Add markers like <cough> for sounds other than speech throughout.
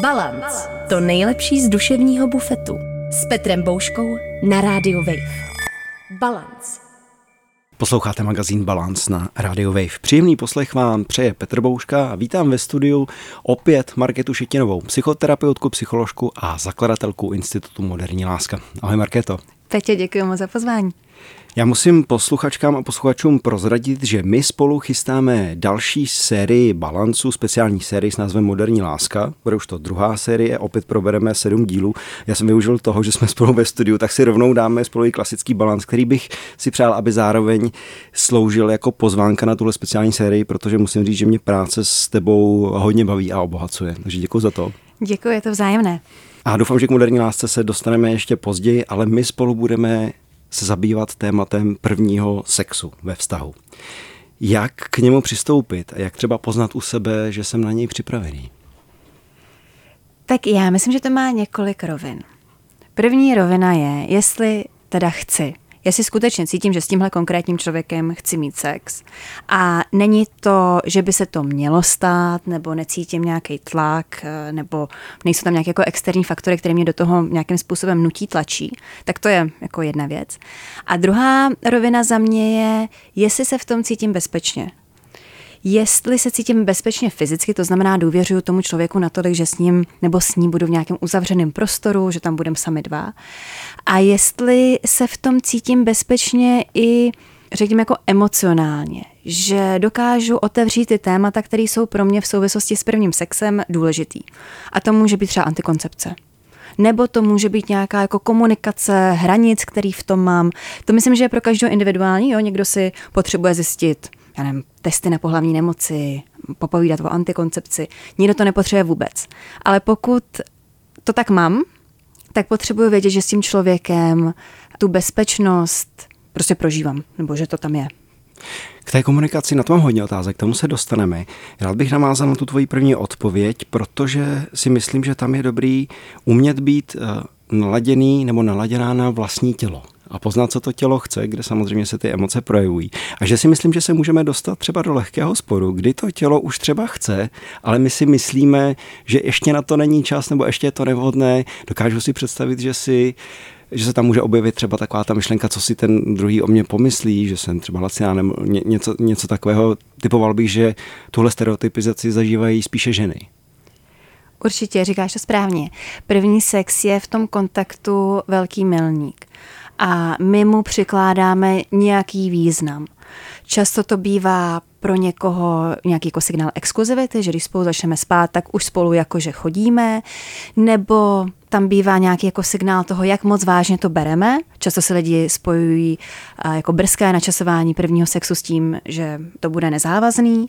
Balance. To nejlepší z duševního bufetu. S Petrem Bouškou na rádiu Wave. Balance. Posloucháte magazín Balance na Radio Wave. Příjemný poslech vám přeje Petr Bouška a vítám ve studiu opět Marketu Šetinovou, psychoterapeutku, psycholožku a zakladatelku Institutu Moderní láska. Ahoj Marketo. Petě, děkuji moc za pozvání. Já musím posluchačkám a posluchačům prozradit, že my spolu chystáme další sérii Balancu, speciální sérii s názvem Moderní láska. Bude už to druhá série, opět probereme sedm dílů. Já jsem využil toho, že jsme spolu ve studiu, tak si rovnou dáme spolu i klasický balans, který bych si přál, aby zároveň sloužil jako pozvánka na tuhle speciální sérii, protože musím říct, že mě práce s tebou hodně baví a obohacuje. Takže děkuji za to. Děkuji, je to vzájemné. A doufám, že k moderní lásce se dostaneme ještě později, ale my spolu budeme se zabývat tématem prvního sexu ve vztahu. Jak k němu přistoupit a jak třeba poznat u sebe, že jsem na něj připravený? Tak já myslím, že to má několik rovin. První rovina je, jestli teda chci jestli skutečně cítím, že s tímhle konkrétním člověkem chci mít sex. A není to, že by se to mělo stát, nebo necítím nějaký tlak, eh, nebo nejsou tam nějaké jako externí faktory, které mě do toho nějakým způsobem nutí, tlačí. Tak to je jako jedna věc. A druhá rovina za mě je, jestli se v tom cítím bezpečně jestli se cítím bezpečně fyzicky, to znamená důvěřuju tomu člověku natolik, že s ním nebo s ním budu v nějakém uzavřeném prostoru, že tam budeme sami dva. A jestli se v tom cítím bezpečně i řekněme jako emocionálně, že dokážu otevřít ty témata, které jsou pro mě v souvislosti s prvním sexem důležitý. A to může být třeba antikoncepce. Nebo to může být nějaká jako komunikace hranic, který v tom mám. To myslím, že je pro každého individuální. Jo? Někdo si potřebuje zjistit, já nevím, testy na pohlavní nemoci, popovídat o antikoncepci. Nikdo to nepotřebuje vůbec. Ale pokud to tak mám, tak potřebuji vědět, že s tím člověkem tu bezpečnost prostě prožívám, nebo že to tam je. K té komunikaci na to mám hodně otázek, k tomu se dostaneme. Rád bych navázal na tu tvoji první odpověď, protože si myslím, že tam je dobrý umět být eh, naladěný nebo naladěná na vlastní tělo a poznat, co to tělo chce, kde samozřejmě se ty emoce projevují. A že si myslím, že se můžeme dostat třeba do lehkého sporu, kdy to tělo už třeba chce, ale my si myslíme, že ještě na to není čas nebo ještě je to nevhodné. Dokážu si představit, že si že se tam může objevit třeba taková ta myšlenka, co si ten druhý o mě pomyslí, že jsem třeba laciná nebo ně, něco, něco takového. Typoval bych, že tuhle stereotypizaci zažívají spíše ženy. Určitě, říkáš to správně. První sex je v tom kontaktu velký milník a my mu přikládáme nějaký význam. Často to bývá pro někoho nějaký jako signál exkluzivity, že když spolu začneme spát, tak už spolu jakože chodíme, nebo tam bývá nějaký jako signál toho, jak moc vážně to bereme. Často se lidi spojují jako brzké načasování prvního sexu s tím, že to bude nezávazný.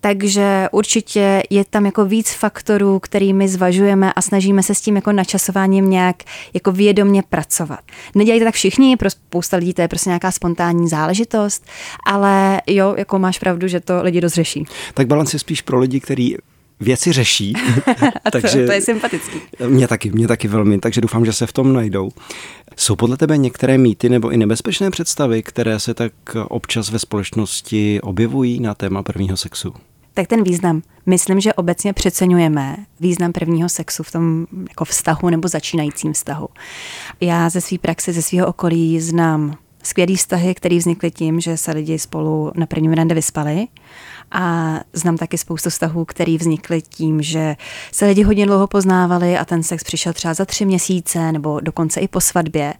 Takže určitě je tam jako víc faktorů, kterými zvažujeme a snažíme se s tím jako načasováním nějak jako vědomně pracovat. Nedělejte tak všichni, pro spousta lidí to je prostě nějaká spontánní záležitost, ale jo, jako máš pravdu, že to lidi dost řeší. Tak balans je spíš pro lidi, kteří věci řeší. <laughs> <laughs> A takže to je sympatický. Mě taky, mě taky velmi, takže doufám, že se v tom najdou. Jsou podle tebe některé mýty nebo i nebezpečné představy, které se tak občas ve společnosti objevují na téma prvního sexu? Tak ten význam. Myslím, že obecně přeceňujeme význam prvního sexu v tom jako vztahu nebo začínajícím vztahu. Já ze své praxe, ze svého okolí znám skvělý vztahy, které vznikly tím, že se lidi spolu na prvním rande vyspali a znám taky spoustu vztahů, které vznikly tím, že se lidi hodně dlouho poznávali a ten sex přišel třeba za tři měsíce nebo dokonce i po svatbě.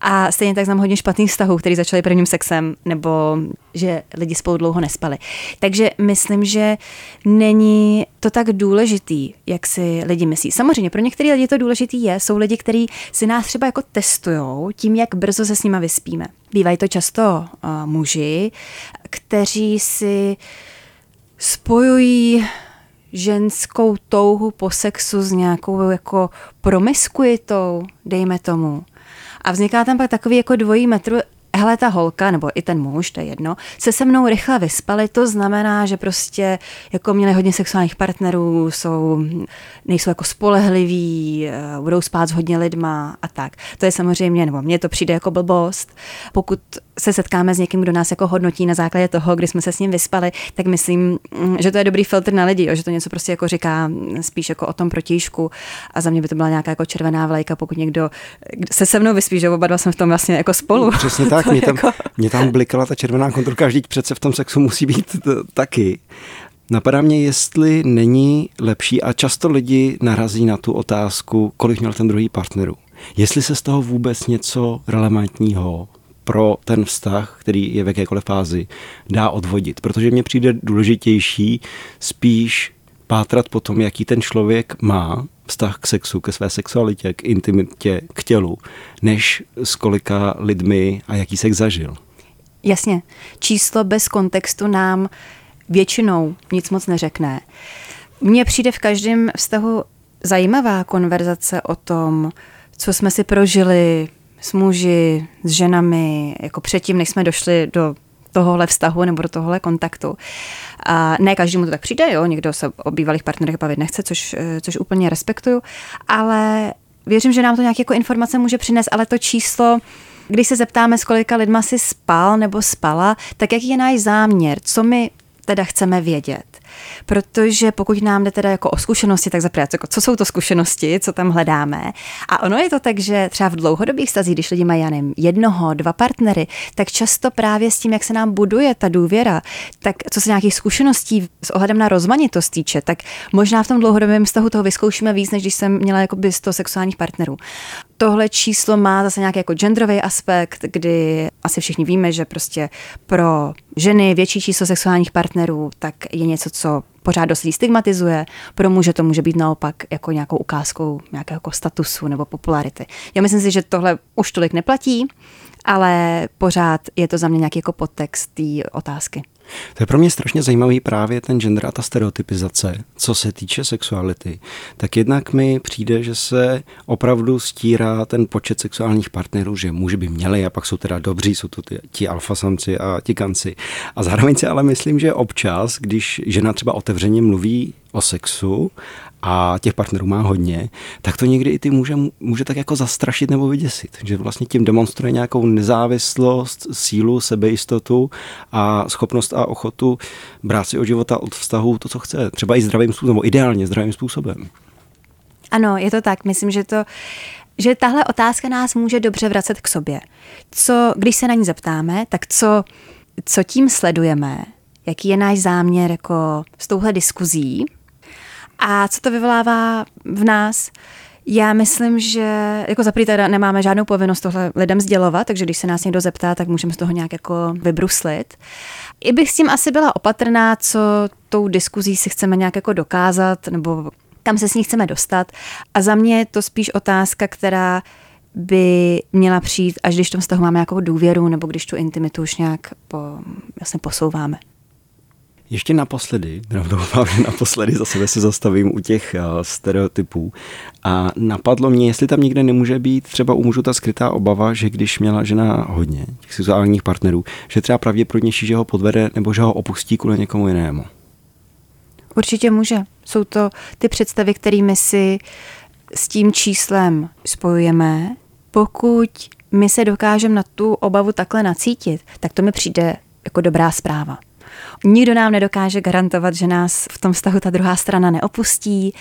A stejně tak znám hodně špatných vztahů, které začaly prvním sexem nebo že lidi spolu dlouho nespali. Takže myslím, že není to tak důležitý, jak si lidi myslí. Samozřejmě pro některé lidi to důležitý je. Jsou lidi, kteří si nás třeba jako testujou tím, jak brzo se s nima vyspíme. Bývají to často uh, muži, kteří si spojují ženskou touhu po sexu s nějakou jako promiskuitou, dejme tomu. A vzniká tam pak takový jako dvojí metr, hele, ta holka, nebo i ten muž, to je jedno, se se mnou rychle vyspali, to znamená, že prostě jako měli hodně sexuálních partnerů, jsou, nejsou jako spolehliví, eh, budou spát s hodně lidma a tak. To je samozřejmě, nebo mně to přijde jako blbost. Pokud se setkáme s někým, kdo nás jako hodnotí na základě toho, kdy jsme se s ním vyspali, tak myslím, mm, že to je dobrý filtr na lidi, jo, že to něco prostě jako říká spíš jako o tom protížku a za mě by to byla nějaká jako červená vlajka, pokud někdo se se mnou vyspí, že oba dva jsme v tom vlastně jako spolu. Přesně tak, mě tam, jako... mě tam blikala ta červená kontrolka, vždyť přece v tom sexu musí být taky. Napadá mě, jestli není lepší, a často lidi narazí na tu otázku, kolik měl ten druhý partnerů. Jestli se z toho vůbec něco relevantního pro ten vztah, který je v jakékoliv fázi, dá odvodit. Protože mně přijde důležitější spíš pátrat po tom, jaký ten člověk má vztah k sexu, ke své sexualitě, k intimitě, k tělu, než s kolika lidmi a jaký sex zažil. Jasně. Číslo bez kontextu nám většinou nic moc neřekne. Mně přijde v každém vztahu zajímavá konverzace o tom, co jsme si prožili s muži, s ženami, jako předtím, než jsme došli do tohohle vztahu nebo do tohohle kontaktu. A ne každému to tak přijde, jo, někdo se o bývalých partnerech bavit nechce, což, eh, což úplně respektuju, ale věřím, že nám to nějaké jako informace může přinést, ale to číslo, když se zeptáme, s kolika lidma si spal nebo spala, tak jaký je náš záměr, co my teda chceme vědět. Protože pokud nám jde teda jako o zkušenosti, tak zaprvé, co jsou to zkušenosti, co tam hledáme. A ono je to tak, že třeba v dlouhodobých stazích, když lidi mají, já nevím, jednoho, dva partnery, tak často právě s tím, jak se nám buduje ta důvěra, tak co se nějakých zkušeností s ohledem na rozmanitost týče, tak možná v tom dlouhodobém vztahu toho vyzkoušíme víc, než když jsem měla jako 100 sexuálních partnerů. Tohle číslo má zase nějaký jako genderový aspekt, kdy asi všichni víme, že prostě pro ženy větší číslo sexuálních partnerů, tak je něco, co pořád dost stigmatizuje. Pro muže to může být naopak jako nějakou ukázkou nějakého jako statusu nebo popularity. Já myslím si, že tohle už tolik neplatí, ale pořád je to za mě nějaký jako podtext té otázky. To je pro mě strašně zajímavý právě ten gender a ta stereotypizace, co se týče sexuality. Tak jednak mi přijde, že se opravdu stírá ten počet sexuálních partnerů, že muži by měli a pak jsou teda dobří, jsou to ty, ti alfasamci a ti kanci. A zároveň si ale myslím, že občas, když žena třeba otevřeně mluví o sexu a těch partnerů má hodně, tak to někdy i ty může, může tak jako zastrašit nebo vyděsit. Že vlastně tím demonstruje nějakou nezávislost, sílu, sebejistotu a schopnost a ochotu brát si od života, od vztahu to, co chce. Třeba i zdravým způsobem, nebo ideálně zdravým způsobem. Ano, je to tak. Myslím, že to že tahle otázka nás může dobře vracet k sobě. Co, když se na ní zeptáme, tak co, co tím sledujeme, jaký je náš záměr jako s touhle diskuzí, a co to vyvolává v nás? Já myslím, že jako za teda nemáme žádnou povinnost tohle lidem sdělovat, takže když se nás někdo zeptá, tak můžeme z toho nějak jako vybruslit. I bych s tím asi byla opatrná, co tou diskuzí si chceme nějak jako dokázat, nebo kam se s ní chceme dostat. A za mě je to spíš otázka, která by měla přijít, až když v tom vztahu máme nějakou důvěru, nebo když tu intimitu už nějak po, jasně posouváme. Ještě naposledy, doufám, že naposledy za sebe se zastavím u těch uh, stereotypů. A napadlo mě, jestli tam někde nemůže být třeba u mužů ta skrytá obava, že když měla žena hodně těch sexuálních partnerů, že třeba pravděpodobnější, že ho podvede nebo že ho opustí kvůli někomu jinému. Určitě může. Jsou to ty představy, kterými si s tím číslem spojujeme. Pokud my se dokážeme na tu obavu takhle nacítit, tak to mi přijde jako dobrá zpráva. Nikdo nám nedokáže garantovat, že nás v tom vztahu ta druhá strana neopustí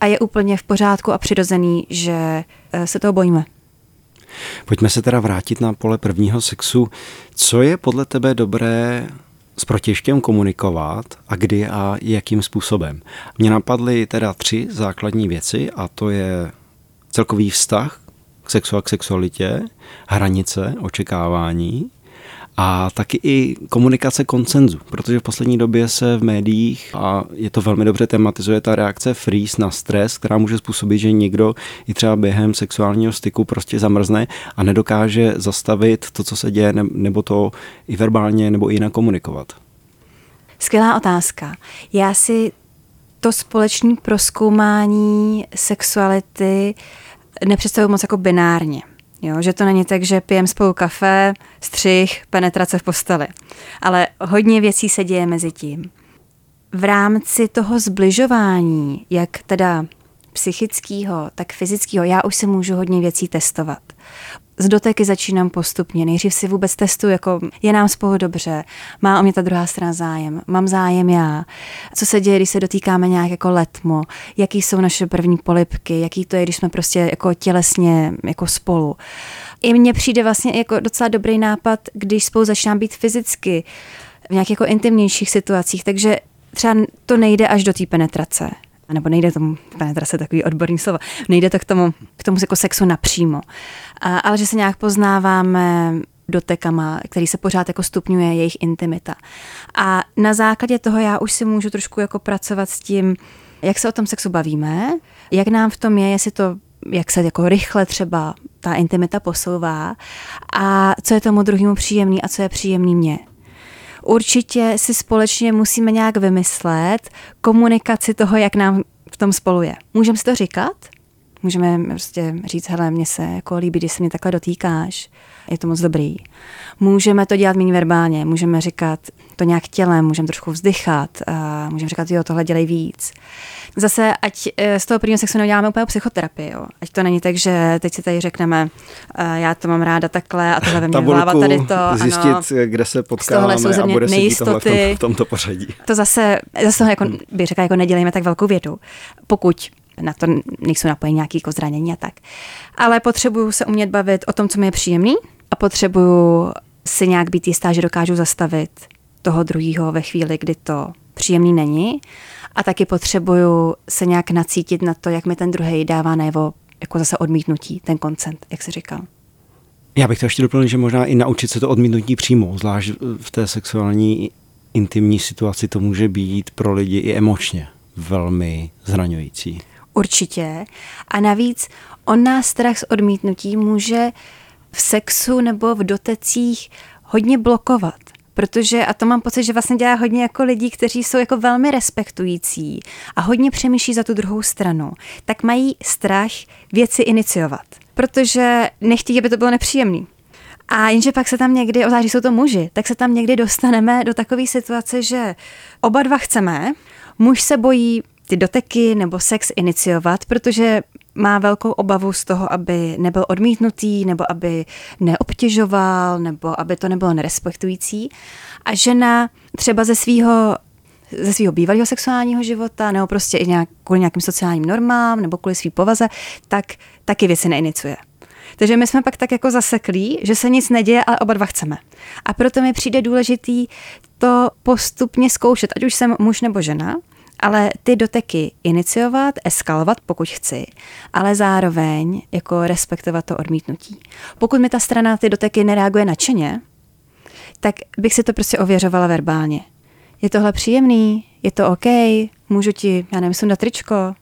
a je úplně v pořádku a přirozený, že eh, se toho bojíme. Pojďme se teda vrátit na pole prvního sexu. Co je podle tebe dobré s protěžkem komunikovat a kdy a jakým způsobem? Mně napadly teda tři základní věci a to je celkový vztah k sexu a k sexualitě, hranice, očekávání a taky i komunikace koncenzu, protože v poslední době se v médiích, a je to velmi dobře tematizuje, ta reakce freeze na stres, která může způsobit, že někdo i třeba během sexuálního styku prostě zamrzne a nedokáže zastavit to, co se děje, nebo to i verbálně, nebo i jinak komunikovat. Skvělá otázka. Já si to společné proskoumání sexuality nepředstavuji moc jako binárně. Jo, že to není tak, že pijem spolu kafe, střih, penetrace v posteli. Ale hodně věcí se děje mezi tím. V rámci toho zbližování, jak teda psychického, tak fyzického, já už si můžu hodně věcí testovat. Z doteky začínám postupně. Nejdřív si vůbec testuju, jako je nám spolu dobře, má o mě ta druhá strana zájem, mám zájem já. Co se děje, když se dotýkáme nějak jako letmo, jaký jsou naše první polipky, jaký to je, když jsme prostě jako tělesně jako spolu. I mně přijde vlastně jako docela dobrý nápad, když spolu začínám být fyzicky v nějakých jako intimnějších situacích, takže třeba to nejde až do té penetrace nebo nejde tomu, penetrace takový odborný slovo, nejde to k tomu, k tomu jako sexu napřímo, a, ale že se nějak poznáváme dotekama, který se pořád jako stupňuje jejich intimita. A na základě toho já už si můžu trošku jako pracovat s tím, jak se o tom sexu bavíme, jak nám v tom je, jestli to jak se jako rychle třeba ta intimita posouvá a co je tomu druhému příjemný a co je příjemný mně určitě si společně musíme nějak vymyslet komunikaci toho, jak nám v tom spolu je. Můžeme si to říkat? Můžeme prostě říct, hele, mně se jako líbí, když se mě takhle dotýkáš, je to moc dobrý. Můžeme to dělat méně verbálně, můžeme říkat to nějak tělem, můžeme trošku vzdychat, a můžeme říkat, jo, tohle dělej víc. Zase, ať eh, z toho prvního sexu neuděláme úplně psychoterapii, jo. ať to není tak, že teď si tady řekneme, eh, já to mám ráda takhle a tohle ve mě hlava tady to. Zjistit, ano, kde se potkáváme a bude nejistoty. V, tom, v tomto pořadí. To zase, zase toho jako, bych řekla, jako nedělejme tak velkou vědu. Pokud na to nejsou napojení nějaké jako zranění a tak. Ale potřebuju se umět bavit o tom, co mi je příjemný a potřebuju si nějak být jistá, že dokážu zastavit toho druhého ve chvíli, kdy to příjemný není. A taky potřebuju se nějak nacítit na to, jak mi ten druhý dává najevo jako zase odmítnutí, ten koncent, jak se říkal. Já bych to ještě doplnil, že možná i naučit se to odmítnutí přímo, zvlášť v té sexuální intimní situaci to může být pro lidi i emočně velmi zraňující. Určitě. A navíc on nás strach z odmítnutí může v sexu nebo v dotecích hodně blokovat. Protože, a to mám pocit, že vlastně dělá hodně jako lidí, kteří jsou jako velmi respektující a hodně přemýšlí za tu druhou stranu, tak mají strach věci iniciovat. Protože nechtějí, aby to bylo nepříjemný. A jenže pak se tam někdy, obzvlášť jsou to muži, tak se tam někdy dostaneme do takové situace, že oba dva chceme, muž se bojí ty doteky nebo sex iniciovat, protože má velkou obavu z toho, aby nebyl odmítnutý, nebo aby neobtěžoval, nebo aby to nebylo nerespektující. A žena třeba ze svého ze svého bývalého sexuálního života, nebo prostě i nějak, kvůli nějakým sociálním normám, nebo kvůli své povaze, tak taky věci neinicuje. Takže my jsme pak tak jako zaseklí, že se nic neděje, ale oba dva chceme. A proto mi přijde důležitý to postupně zkoušet, ať už jsem muž nebo žena, ale ty doteky iniciovat, eskalovat, pokud chci, ale zároveň jako respektovat to odmítnutí. Pokud mi ta strana ty doteky nereaguje nadšeně, tak bych si to prostě ověřovala verbálně. Je tohle příjemný? Je to OK? Můžu ti, já nevím, sundat tričko?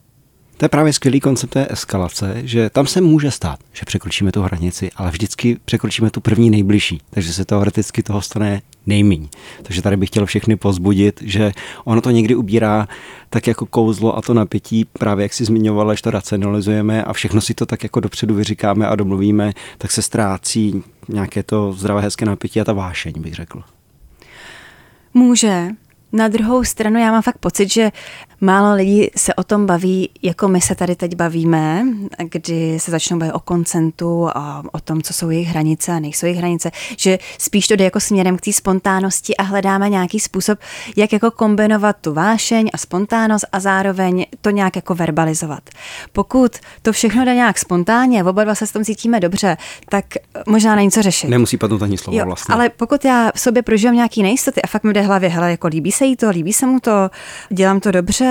To je právě skvělý koncept té eskalace, že tam se může stát, že překročíme tu hranici, ale vždycky překročíme tu první nejbližší, takže se teoreticky toho stane nejmíň. Takže tady bych chtěl všechny pozbudit, že ono to někdy ubírá tak jako kouzlo a to napětí, právě jak si zmiňovala, že to racionalizujeme a všechno si to tak jako dopředu vyříkáme a domluvíme, tak se ztrácí nějaké to zdravé hezké napětí a ta vášeň, bych řekl. Může, na druhou stranu já mám fakt pocit, že málo lidí se o tom baví, jako my se tady teď bavíme, kdy se začnou bavit o koncentu a o tom, co jsou jejich hranice a nejsou jejich hranice, že spíš to jde jako směrem k té spontánnosti a hledáme nějaký způsob, jak jako kombinovat tu vášeň a spontánnost a zároveň to nějak jako verbalizovat. Pokud to všechno jde nějak spontánně, oba dva se s tom cítíme dobře, tak možná není co řešit. Nemusí padnout ani slovo jo, vlastně. Ale pokud já v sobě prožívám nějaký nejistoty a fakt mi jde hlavě, hele, jako líbí se jí to, líbí se mu to, dělám to dobře,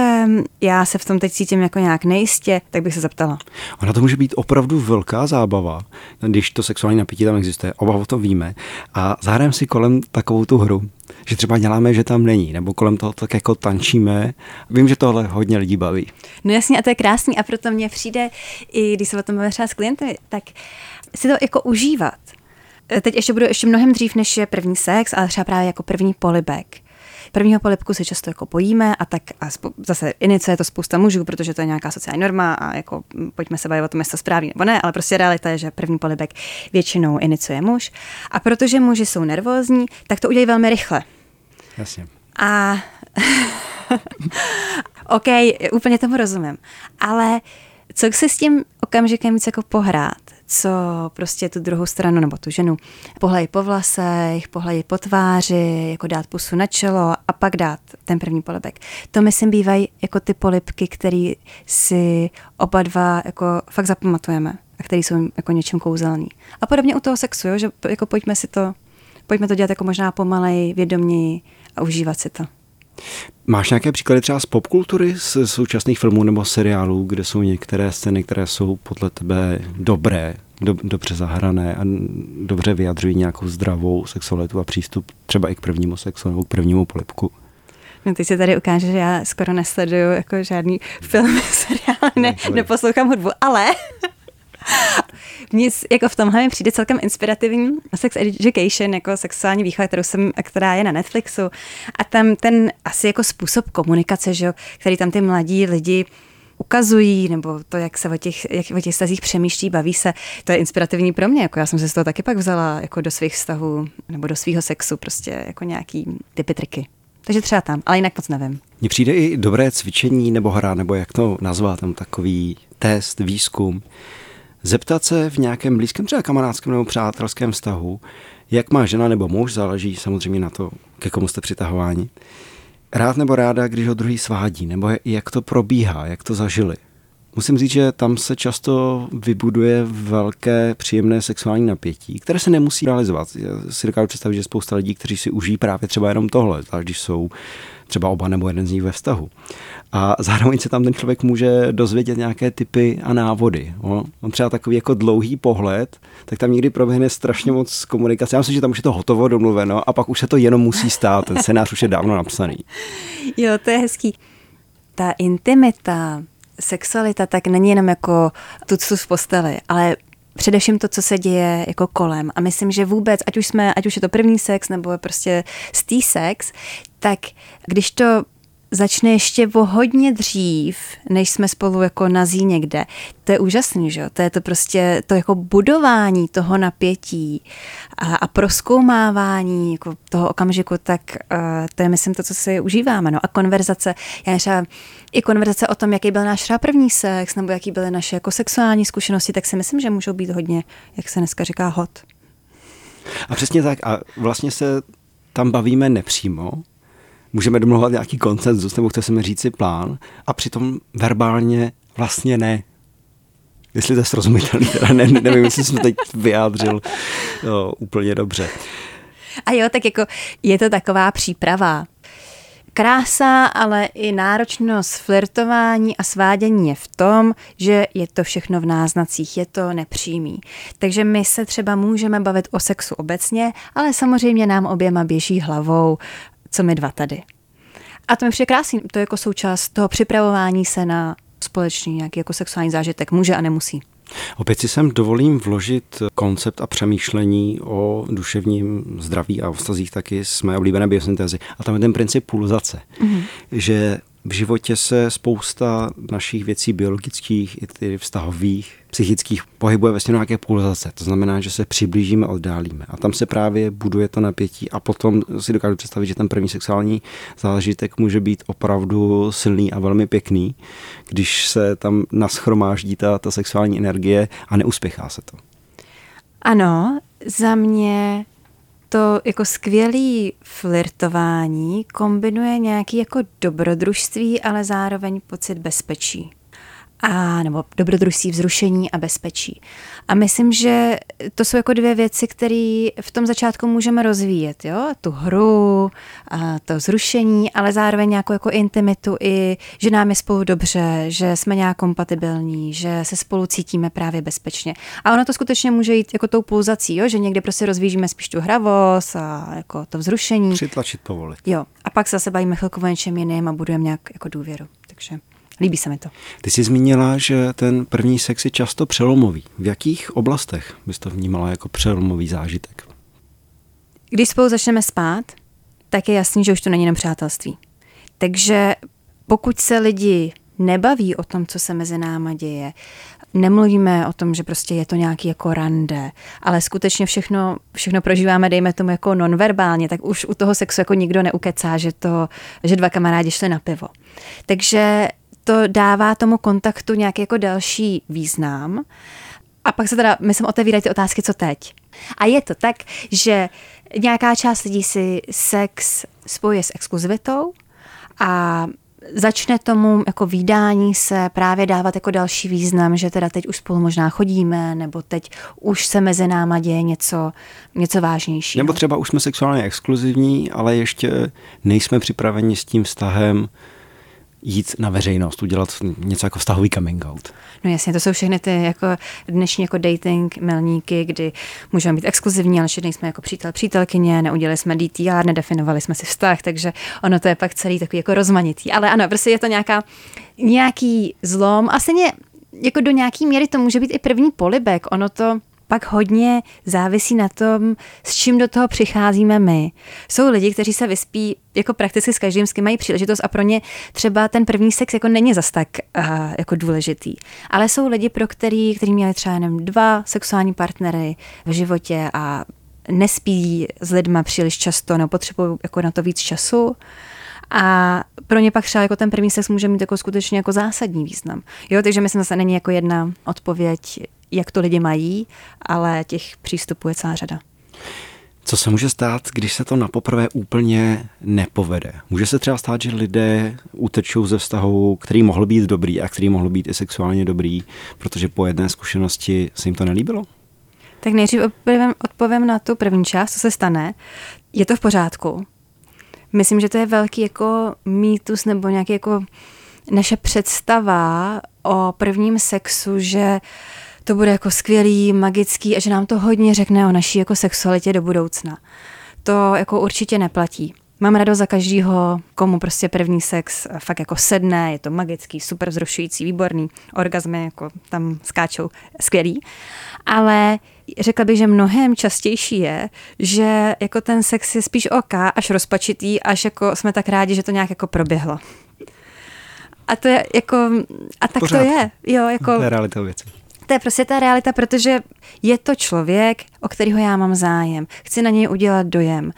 já se v tom teď cítím jako nějak nejistě, tak bych se zeptala. Ona to může být opravdu velká zábava, když to sexuální napětí tam existuje, oba o to víme a zahrajeme si kolem takovou tu hru, že třeba děláme, že tam není, nebo kolem toho tak jako tančíme. Vím, že tohle hodně lidí baví. No jasně, a to je krásný a proto mně přijde, i když se o tom bavím třeba s klienty, tak si to jako užívat. Teď ještě budu ještě mnohem dřív, než je první sex, ale třeba právě jako první polibek Prvního polipku se často jako bojíme a tak a spo, zase iniciuje to spousta mužů, protože to je nějaká sociální norma a jako pojďme se bavit o tom, jestli to správný nebo ne, ale prostě realita je, že první polibek většinou iniciuje muž. A protože muži jsou nervózní, tak to udělají velmi rychle. Jasně. A <laughs> OK, úplně tomu rozumím. Ale co si s tím okamžikem víc jako pohrát? Co prostě tu druhou stranu nebo tu ženu pohlejí po vlasech, pohlejí po tváři, jako dát pusu na čelo a pak dát ten první polibek. To myslím bývají jako ty polipky, který si oba dva jako fakt zapamatujeme a který jsou jako něčím kouzelný. A podobně u toho sexu, jo, že jako pojďme si to, pojďme to dělat jako možná pomalej, vědoměji a užívat si to. Máš nějaké příklady třeba z popkultury, z současných filmů nebo seriálů, kde jsou některé scény, které jsou podle tebe dobré, do, dobře zahrané a dobře vyjadřují nějakou zdravou sexualitu a přístup třeba i k prvnímu sexu nebo k prvnímu polipku? No teď se tady ukáže, že já skoro nesleduju jako žádný film, <laughs> seriál, ne, neposlouchám hudbu, ale <laughs> Mně jako v tomhle mi přijde celkem inspirativní Sex Education, jako sexuální výchova, kterou jsem, která je na Netflixu. A tam ten asi jako způsob komunikace, že, který tam ty mladí lidi ukazují, nebo to, jak se o těch, jak o těch stazích přemýšlí, baví se, to je inspirativní pro mě. Jako já jsem se z toho taky pak vzala jako do svých vztahů nebo do svého sexu, prostě jako nějaký typy triky. Takže třeba tam, ale jinak moc nevím. Mně přijde i dobré cvičení nebo hra, nebo jak to nazvat, tam takový test, výzkum, zeptat se v nějakém blízkém třeba kamarádském nebo přátelském vztahu, jak má žena nebo muž, záleží samozřejmě na to, ke komu jste přitahováni, rád nebo ráda, když ho druhý svádí, nebo jak to probíhá, jak to zažili. Musím říct, že tam se často vybuduje velké příjemné sexuální napětí, které se nemusí realizovat. Já si dokážu představit, že spousta lidí, kteří si užijí právě třeba jenom tohle, zvlášť když jsou třeba oba nebo jeden z nich ve vztahu. A zároveň se tam ten člověk může dozvědět nějaké typy a návody. On, třeba takový jako dlouhý pohled, tak tam někdy proběhne strašně moc komunikace. Já myslím, že tam už je to hotovo, domluveno a pak už se to jenom musí stát. Ten scénář už je dávno napsaný. <laughs> Jo, to je hezký. Ta intimita, sexualita tak není jenom jako tuctu v posteli, ale především to, co se děje jako kolem. A myslím, že vůbec, ať už jsme, ať už je to první sex nebo prostě stý sex, tak když to začne ještě o hodně dřív, než jsme spolu jako nazí někde. To je úžasný, že? To je to prostě to jako budování toho napětí a, a proskoumávání jako toho okamžiku, tak uh, to je myslím to, co si užíváme. No a konverzace, já třeba i konverzace o tom, jaký byl náš první sex, nebo jaký byly naše jako sexuální zkušenosti, tak si myslím, že můžou být hodně, jak se dneska říká, hot. A přesně tak. A vlastně se tam bavíme nepřímo, můžeme domluvat nějaký koncenzus, nebo chce se mi říct si plán, a přitom verbálně vlastně ne. Jestli to je srozumitelný, <laughs> teda ne, nevím, jestli jsem to teď vyjádřil jo, úplně dobře. A jo, tak jako je to taková příprava. Krása, ale i náročnost flirtování a svádění je v tom, že je to všechno v náznacích, je to nepřímý. Takže my se třeba můžeme bavit o sexu obecně, ale samozřejmě nám oběma běží hlavou co my dva tady. A to mi přijde krásný, to je jako součást toho připravování se na společný nějaký jako sexuální zážitek. Může a nemusí. Opět si sem dovolím vložit koncept a přemýšlení o duševním zdraví a o vztazích taky z mé oblíbené biosyntézy. A tam je ten princip pulzace, mm-hmm. že v životě se spousta našich věcí biologických i ty vztahových, psychických pohybuje ve nějaké pulzace. To znamená, že se přiblížíme, oddálíme. A tam se právě buduje to napětí a potom si dokážu představit, že ten první sexuální zážitek může být opravdu silný a velmi pěkný, když se tam naschromáždí ta, ta sexuální energie a neuspěchá se to. Ano, za mě to jako skvělý flirtování kombinuje nějaký jako dobrodružství, ale zároveň pocit bezpečí a nebo dobrodružství, vzrušení a bezpečí. A myslím, že to jsou jako dvě věci, které v tom začátku můžeme rozvíjet, jo? Tu hru, a to vzrušení, ale zároveň nějakou jako intimitu i, že nám je spolu dobře, že jsme nějak kompatibilní, že se spolu cítíme právě bezpečně. A ono to skutečně může jít jako tou pulzací, jo? že někde prostě rozvížíme spíš tu hravost a jako to vzrušení. Přitlačit, povolit. Jo. A pak zase bavíme chvilku o něčem jiném a budujeme nějak jako důvěru. Takže Líbí se mi to. Ty jsi zmínila, že ten první sex je často přelomový. V jakých oblastech bys to vnímala jako přelomový zážitek? Když spolu začneme spát, tak je jasný, že už to není jenom přátelství. Takže pokud se lidi nebaví o tom, co se mezi náma děje, nemluvíme o tom, že prostě je to nějaký jako rande, ale skutečně všechno, všechno prožíváme, dejme tomu jako nonverbálně, tak už u toho sexu jako nikdo neukecá, že, to, že dva kamarádi šli na pivo. Takže to dává tomu kontaktu nějaký jako další význam. A pak se teda, myslím, otevírají ty otázky, co teď. A je to tak, že nějaká část lidí si sex spojuje s exkluzivitou a začne tomu jako výdání se právě dávat jako další význam, že teda teď už spolu možná chodíme, nebo teď už se mezi náma děje něco, něco vážnějšího. Nebo třeba už jsme sexuálně exkluzivní, ale ještě nejsme připraveni s tím vztahem jít na veřejnost, udělat něco jako vztahový coming out. No jasně, to jsou všechny ty jako dnešní jako dating milníky, kdy můžeme být exkluzivní, ale ještě nejsme jako přítel, přítelkyně, neudělali jsme DTR, nedefinovali jsme si vztah, takže ono to je pak celý takový jako rozmanitý. Ale ano, prostě je to nějaká, nějaký zlom. Asi jako do nějaký míry to může být i první polibek. Ono to pak hodně závisí na tom, s čím do toho přicházíme my. Jsou lidi, kteří se vyspí jako prakticky s každým, s kým mají příležitost a pro ně třeba ten první sex jako není zas tak uh, jako důležitý. Ale jsou lidi, pro který, který měli třeba jenom dva sexuální partnery v životě a nespí s lidma příliš často, nebo potřebují jako na to víc času. A pro ně pak třeba jako ten první sex může mít jako skutečně jako zásadní význam. Jo, takže myslím, že se není jako jedna odpověď jak to lidi mají, ale těch přístupů je celá řada. Co se může stát, když se to na poprvé úplně nepovede? Může se třeba stát, že lidé utečou ze vztahu, který mohl být dobrý a který mohl být i sexuálně dobrý, protože po jedné zkušenosti se jim to nelíbilo? Tak nejdřív odpovím, odpovím na tu první část, co se stane. Je to v pořádku. Myslím, že to je velký jako mýtus nebo nějaký jako naše představa o prvním sexu, že uh, to bude jako skvělý, magický a že nám to hodně řekne o naší jako sexualitě do budoucna. To jako určitě neplatí. Mám radost za každýho, komu prostě první sex fakt jako sedne, je to magický, super vzrušující, výborný, orgazmy jako tam skáčou, skvělý. Ale řekla bych, že mnohem častější je, že jako ten sex je spíš oka, až rozpačitý, až jako jsme tak rádi, že to nějak jako proběhlo. A to je jako, a tak Pořád. to je. Jo, jako, to je realita věci. To je prostě ta realita, protože je to člověk, o kterého já mám zájem. Chci na něj udělat dojem.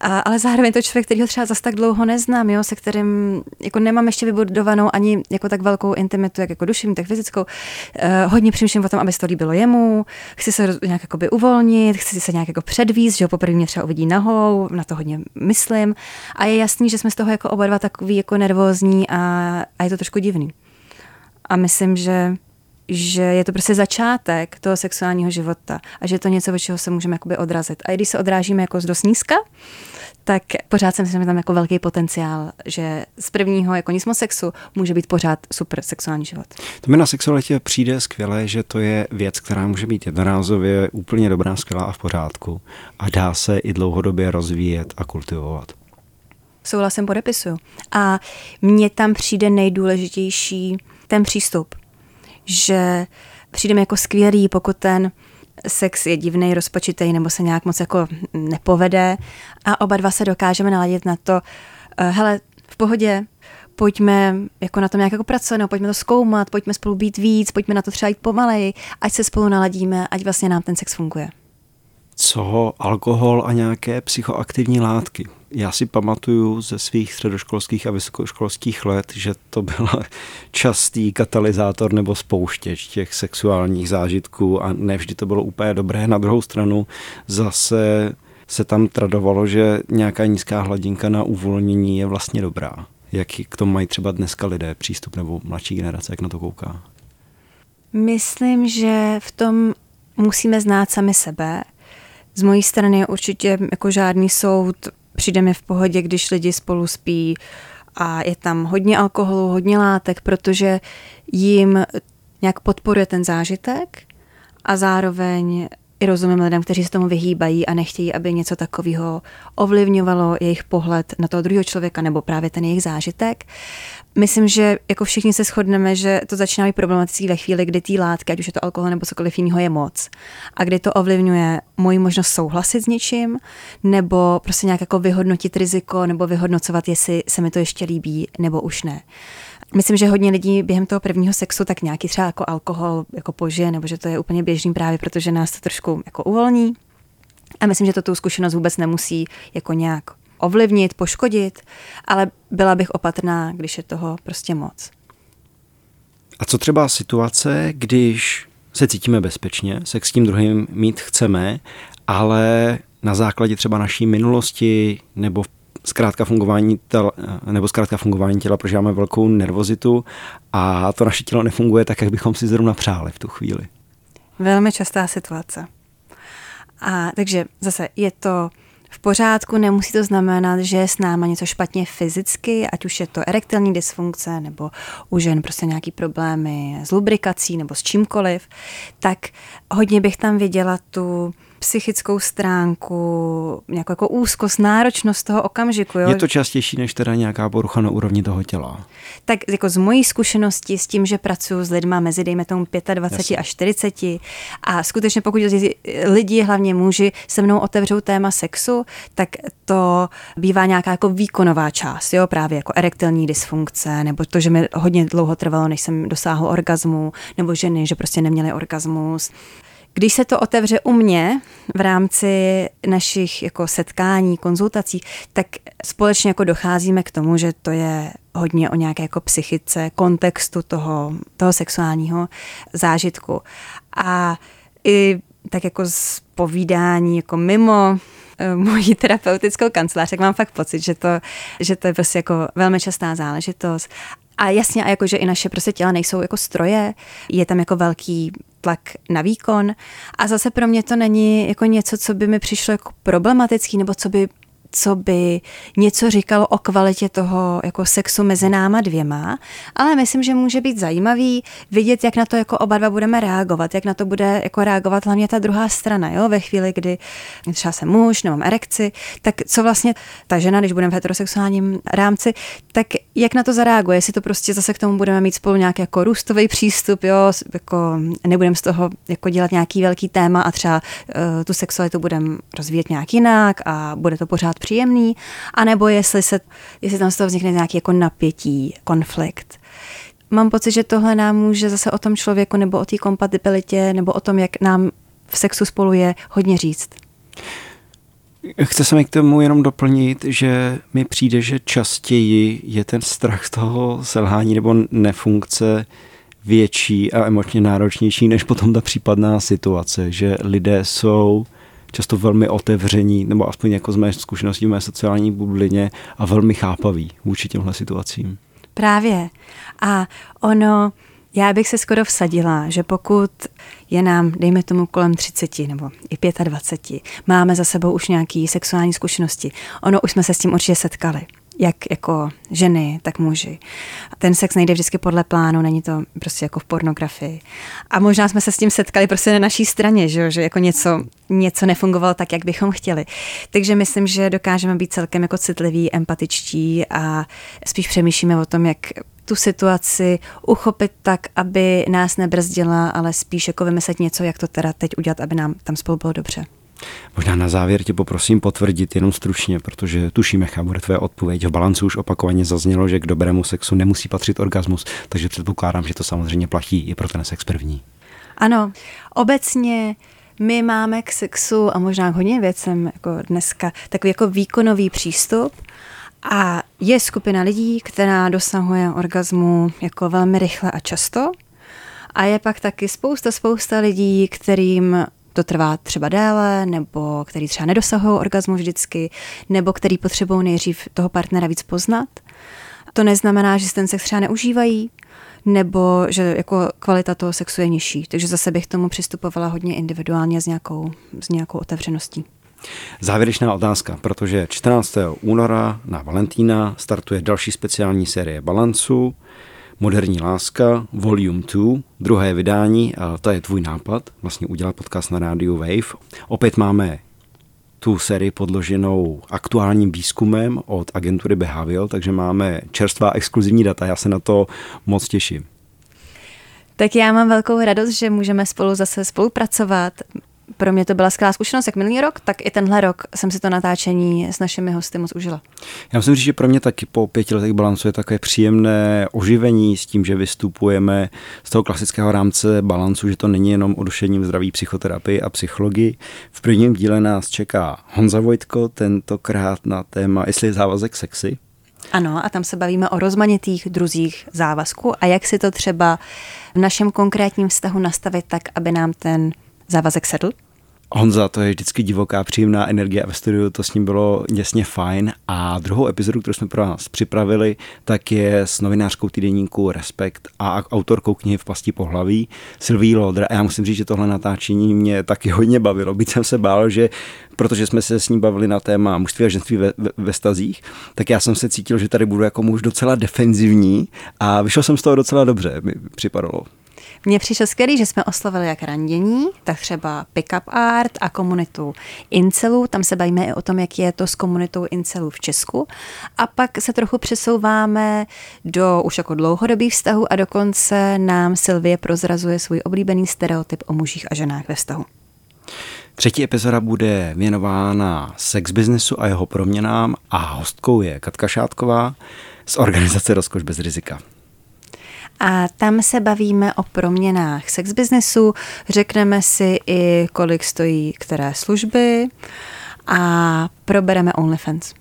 A, ale zároveň to člověk, který ho třeba zase tak dlouho neznám, jo, se kterým jako nemám ještě vybudovanou ani jako tak velkou intimitu, jak jako duševní, tak fyzickou. Uh, hodně přemýšlím o tom, aby se to líbilo jemu. Chci se nějak jakoby uvolnit, chci se nějak jako předvíst, že ho poprvé mě třeba uvidí nahou, na to hodně myslím. A je jasný, že jsme z toho jako oba dva takový jako nervózní a, a je to trošku divný. A myslím, že že je to prostě začátek toho sexuálního života a že je to něco, od čeho se můžeme jakoby odrazit. A i když se odrážíme jako z dost nízka, tak pořád si myslím, že tam jako velký potenciál, že z prvního jako sexu může být pořád super sexuální život. To mi na sexualitě přijde skvěle, že to je věc, která může být jednorázově úplně dobrá, skvělá a v pořádku a dá se i dlouhodobě rozvíjet a kultivovat. Souhlasem podepisuju. A mně tam přijde nejdůležitější ten přístup že přijdeme jako skvělý, pokud ten sex je divný, rozpočitej nebo se nějak moc jako nepovede a oba dva se dokážeme naladit na to, uh, hele, v pohodě, pojďme jako na tom nějak jako pracovat, no, pojďme to zkoumat, pojďme spolu být víc, pojďme na to třeba jít pomaleji, ať se spolu naladíme, ať vlastně nám ten sex funguje. Co alkohol a nějaké psychoaktivní látky? Já si pamatuju ze svých středoškolských a vysokoškolských let, že to byl <laughs> častý katalyzátor nebo spouštěč těch sexuálních zážitků a nevždy to bylo úplně dobré. Na druhou stranu zase se tam tradovalo, že nějaká nízká hladinka na uvolnění je vlastně dobrá. Jak k tomu mají třeba dneska lidé přístup nebo mladší generace, jak na to kouká? Myslím, že v tom musíme znát sami sebe. Z mojí strany určitě jako žádný soud přijde mi v pohodě, když lidi spolu spí a je tam hodně alkoholu, hodně látek, protože jim nějak podporuje ten zážitek a zároveň i rozumím lidem, kteří se tomu vyhýbají a nechtějí, aby něco takového ovlivňovalo jejich pohled na toho druhého člověka nebo právě ten jejich zážitek. Myslím, že jako všichni se shodneme, že to začíná být problematický ve chvíli, kdy ty látky, ať už je to alkohol nebo cokoliv jiného, je moc. A kdy to ovlivňuje moji možnost souhlasit s něčím, nebo prostě nějak jako vyhodnotit riziko, nebo vyhodnocovat, jestli se mi to ještě líbí, nebo už ne. Myslím, že hodně lidí během toho prvního sexu tak nějaký třeba jako alkohol jako požije, nebo že to je úplně běžný právě, protože nás to trošku jako uvolní. A myslím, že to tu zkušenost vůbec nemusí jako nějak ovlivnit, poškodit, ale byla bych opatrná, když je toho prostě moc. A co třeba situace, když se cítíme bezpečně, se s tím druhým mít chceme, ale na základě třeba naší minulosti nebo zkrátka fungování těla, nebo zkrátka fungování těla prožíváme velkou nervozitu a to naše tělo nefunguje tak, jak bychom si zrovna přáli v tu chvíli. Velmi častá situace. A takže zase je to v pořádku, nemusí to znamenat, že je s náma něco špatně fyzicky, ať už je to erektilní dysfunkce nebo u žen prostě nějaký problémy s lubrikací nebo s čímkoliv, tak hodně bych tam viděla tu psychickou stránku, nějakou jako úzkost, náročnost toho okamžiku. Jo? Je to častější než teda nějaká porucha na úrovni toho těla? Tak jako z mojí zkušenosti s tím, že pracuji s lidmi mezi, dejme tomu, 25 Jasně. a 40 a skutečně pokud lidi, hlavně muži, se mnou otevřou téma sexu, tak to bývá nějaká jako výkonová část, jo, právě jako erektilní dysfunkce, nebo to, že mi hodně dlouho trvalo, než jsem dosáhl orgazmu, nebo ženy, že prostě neměly orgasmus. Když se to otevře u mě v rámci našich jako setkání, konzultací, tak společně jako docházíme k tomu, že to je hodně o nějaké jako psychice, kontextu toho, toho sexuálního zážitku. A i tak jako z povídání jako mimo eh, moji terapeutickou kancelář, tak mám fakt pocit, že to, že to je prostě jako velmi častá záležitost. A jasně, a jakože i naše prostě těla nejsou jako stroje, je tam jako velký tlak na výkon. A zase pro mě to není jako něco, co by mi přišlo jako problematický, nebo co by co by něco říkalo o kvalitě toho jako sexu mezi náma dvěma, ale myslím, že může být zajímavý vidět, jak na to jako oba dva budeme reagovat, jak na to bude jako reagovat hlavně ta druhá strana, jo, ve chvíli, kdy třeba jsem muž, nemám erekci, tak co vlastně ta žena, když budeme v heterosexuálním rámci, tak jak na to zareaguje, jestli to prostě zase k tomu budeme mít spolu nějaký jako růstový přístup, jo, jako nebudeme z toho jako dělat nějaký velký téma a třeba uh, tu sexualitu budeme rozvíjet nějak jinak a bude to pořád příjemný, anebo jestli, se, jestli tam z toho vznikne nějaký jako napětí, konflikt. Mám pocit, že tohle nám může zase o tom člověku nebo o té kompatibilitě nebo o tom, jak nám v sexu spolu je, hodně říct. Chce se mi k tomu jenom doplnit, že mi přijde, že častěji je ten strach z toho selhání nebo nefunkce větší a emočně náročnější než potom ta případná situace, že lidé jsou často velmi otevření, nebo aspoň jako z mé zkušenosti v mé sociální bublině a velmi chápaví vůči těmhle situacím. Právě. A ono, já bych se skoro vsadila, že pokud je nám, dejme tomu, kolem 30 nebo i 25, máme za sebou už nějaké sexuální zkušenosti, ono už jsme se s tím určitě setkali jak jako ženy, tak muži. Ten sex nejde vždycky podle plánu, není to prostě jako v pornografii. A možná jsme se s tím setkali prostě na naší straně, že, že jako něco, něco nefungovalo tak, jak bychom chtěli. Takže myslím, že dokážeme být celkem jako citliví, empatičtí a spíš přemýšlíme o tom, jak tu situaci uchopit tak, aby nás nebrzdila, ale spíš jako vymyslet něco, jak to teda teď udělat, aby nám tam spolu bylo dobře. Možná na závěr tě poprosím potvrdit jenom stručně, protože tuším, jaká bude tvoje odpověď. V balancu už opakovaně zaznělo, že k dobrému sexu nemusí patřit orgasmus, takže předpokládám, že to samozřejmě platí i pro ten sex první. Ano, obecně my máme k sexu a možná k hodně věcem jako dneska takový jako výkonový přístup a je skupina lidí, která dosahuje orgasmu jako velmi rychle a často a je pak taky spousta, spousta lidí, kterým to trvá třeba déle, nebo který třeba nedosahují orgasmu vždycky, nebo který potřebují nejdřív toho partnera víc poznat. To neznamená, že ten sex třeba neužívají, nebo že jako kvalita toho sexu je nižší. Takže zase bych tomu přistupovala hodně individuálně s nějakou, s nějakou otevřeností. Závěrečná otázka, protože 14. února na Valentína startuje další speciální série Balancu. Moderní láska, Volume 2, druhé vydání, a to je tvůj nápad, vlastně udělat podcast na rádiu Wave. Opět máme tu sérii podloženou aktuálním výzkumem od agentury Behavio, takže máme čerstvá exkluzivní data, já se na to moc těším. Tak já mám velkou radost, že můžeme spolu zase spolupracovat pro mě to byla skvělá zkušenost, jak minulý rok, tak i tenhle rok jsem si to natáčení s našimi hosty moc užila. Já musím říct, že pro mě taky po pěti letech balancu je takové příjemné oživení s tím, že vystupujeme z toho klasického rámce balancu, že to není jenom o duševním zdraví, psychoterapii a psychologii. V prvním díle nás čeká Honza Vojtko, tentokrát na téma, jestli je závazek sexy. Ano, a tam se bavíme o rozmanitých druzích závazku a jak si to třeba v našem konkrétním vztahu nastavit tak, aby nám ten závazek sedl? Honza, to je vždycky divoká, příjemná energie a ve studiu to s ním bylo děsně fajn. A druhou epizodu, kterou jsme pro vás připravili, tak je s novinářkou týdeníku Respekt a autorkou knihy V pasti pohlaví Sylvie Lodr. A já musím říct, že tohle natáčení mě taky hodně bavilo. Byť jsem se bál, že protože jsme se s ním bavili na téma mužství a ženství ve, ve, ve stazích, tak já jsem se cítil, že tady budu jako muž docela defenzivní a vyšel jsem z toho docela dobře, mi připadalo. Mně přišlo skvělý, že jsme oslovili jak randění, tak třeba pick-up art a komunitu incelů. Tam se bavíme i o tom, jak je to s komunitou incelů v Česku. A pak se trochu přesouváme do už jako dlouhodobých vztahů a dokonce nám Sylvie prozrazuje svůj oblíbený stereotyp o mužích a ženách ve vztahu. Třetí epizoda bude věnována sex businessu a jeho proměnám a hostkou je Katka Šátková z organizace Rozkoš bez rizika. A tam se bavíme o proměnách sex businessu, řekneme si i, kolik stojí které služby a probereme OnlyFans.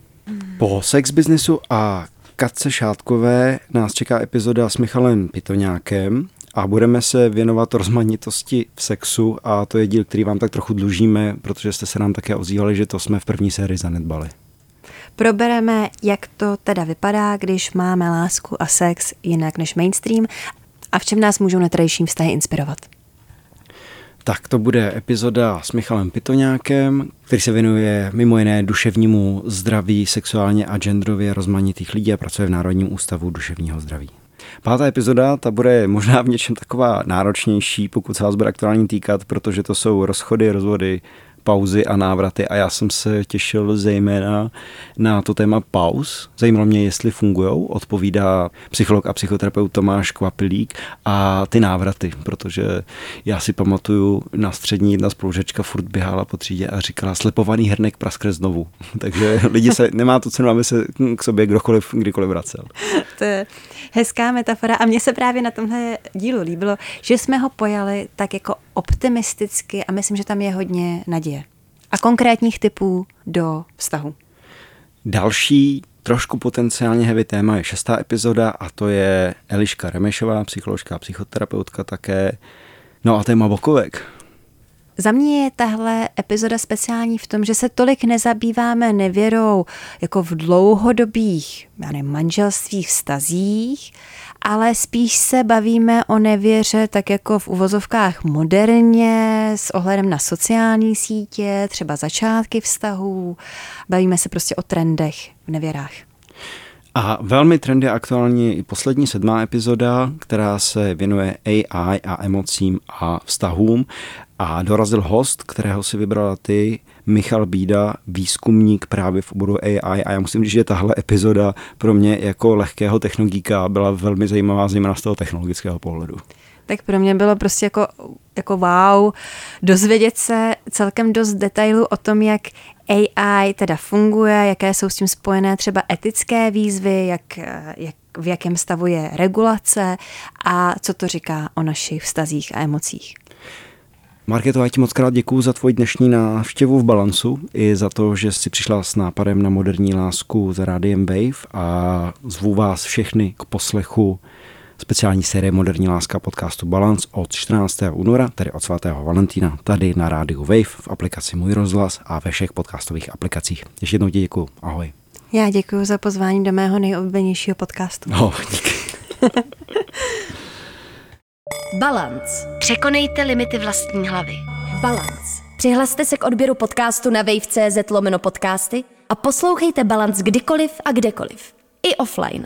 Po sex businessu a Katce Šátkové nás čeká epizoda s Michalem Pitoňákem a budeme se věnovat rozmanitosti v sexu a to je díl, který vám tak trochu dlužíme, protože jste se nám také ozývali, že to jsme v první sérii zanedbali. Probereme, jak to teda vypadá, když máme lásku a sex jinak než mainstream a v čem nás můžou netradiční vztahy inspirovat. Tak to bude epizoda s Michalem Pitoňákem, který se věnuje mimo jiné duševnímu zdraví sexuálně a genderově rozmanitých lidí a pracuje v Národním ústavu duševního zdraví. Pátá epizoda, ta bude možná v něčem taková náročnější, pokud se vás bude aktuálně týkat, protože to jsou rozchody, rozvody, pauzy a návraty a já jsem se těšil zejména na to téma pauz. Zajímalo mě, jestli fungují, odpovídá psycholog a psychoterapeut Tomáš Kvapilík a ty návraty, protože já si pamatuju na střední jedna spolužečka furt běhala po třídě a říkala slepovaný hrnek praskne znovu. <laughs> Takže lidi se, nemá to cenu, aby se k sobě kdokoliv kdykoliv vracel. <laughs> To je hezká metafora a mně se právě na tomhle dílu líbilo, že jsme ho pojali tak jako optimisticky a myslím, že tam je hodně naděje. A konkrétních typů do vztahu. Další trošku potenciálně heavy téma je šestá epizoda a to je Eliška Remešová, psycholožka a psychoterapeutka také. No a téma bokovek. Za mě je tahle epizoda speciální v tom, že se tolik nezabýváme nevěrou jako v dlouhodobých já nevím, manželstvích vztazích, ale spíš se bavíme o nevěře tak jako v uvozovkách moderně, s ohledem na sociální sítě, třeba začátky vztahů. Bavíme se prostě o trendech v nevěrách. A velmi trendy aktuální i poslední sedmá epizoda, která se věnuje AI a emocím a vztahům. A dorazil host, kterého si vybrala ty, Michal Bída, výzkumník právě v oboru AI a já musím říct, že tahle epizoda pro mě jako lehkého technologíka byla velmi zajímavá, zejména z toho technologického pohledu. Tak pro mě bylo prostě jako, jako wow, dozvědět se celkem dost detailů o tom, jak AI teda funguje, jaké jsou s tím spojené třeba etické výzvy, jak, jak, v jakém stavu je regulace a co to říká o našich vztazích a emocích. Marketo, já ti moc krát děkuju za tvoji dnešní návštěvu v Balansu i za to, že jsi přišla s nápadem na moderní lásku za rádiem Wave a zvu vás všechny k poslechu speciální série Moderní láska podcastu Balance od 14. února, tedy od svatého Valentína, tady na rádiu Wave v aplikaci Můj rozhlas a ve všech podcastových aplikacích. Ještě jednou ti děkuju. Ahoj. Já děkuji za pozvání do mého nejoblíbenějšího podcastu. No, díky. <laughs> Balance. Překonejte limity vlastní hlavy. Balance. Přihlaste se k odběru podcastu na wave.cz lomeno podcasty a poslouchejte Balance kdykoliv a kdekoliv. I offline.